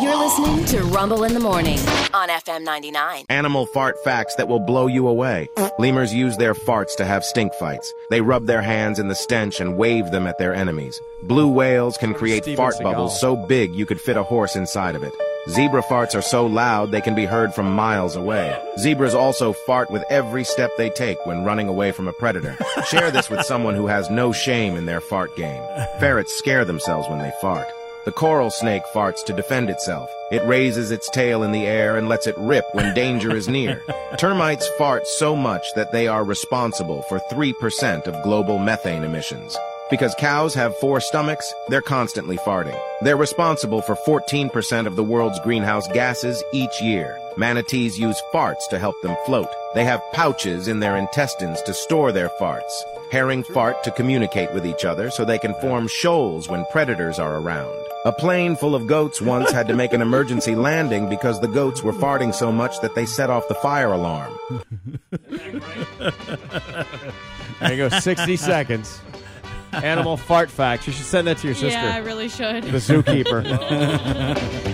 You're listening to Rumble in the Morning on FM 99. Animal fart facts that will blow you away. Lemurs use their farts to have stink fights. They rub their hands in the stench and wave them at their enemies. Blue whales can create Steven fart Seagal. bubbles so big you could fit a horse inside of it. Zebra farts are so loud they can be heard from miles away. Zebras also fart with every step they take when running away from a predator. Share this with someone who has no shame in their fart game. Ferrets scare themselves when they fart. The coral snake farts to defend itself. It raises its tail in the air and lets it rip when danger is near. Termites fart so much that they are responsible for 3% of global methane emissions. Because cows have four stomachs, they're constantly farting. They're responsible for 14% of the world's greenhouse gases each year. Manatees use farts to help them float. They have pouches in their intestines to store their farts. Herring fart to communicate with each other so they can form shoals when predators are around. A plane full of goats once had to make an emergency landing because the goats were farting so much that they set off the fire alarm. There you go. 60 seconds. Animal fart facts. You should send that to your sister. Yeah, I really should. The zookeeper.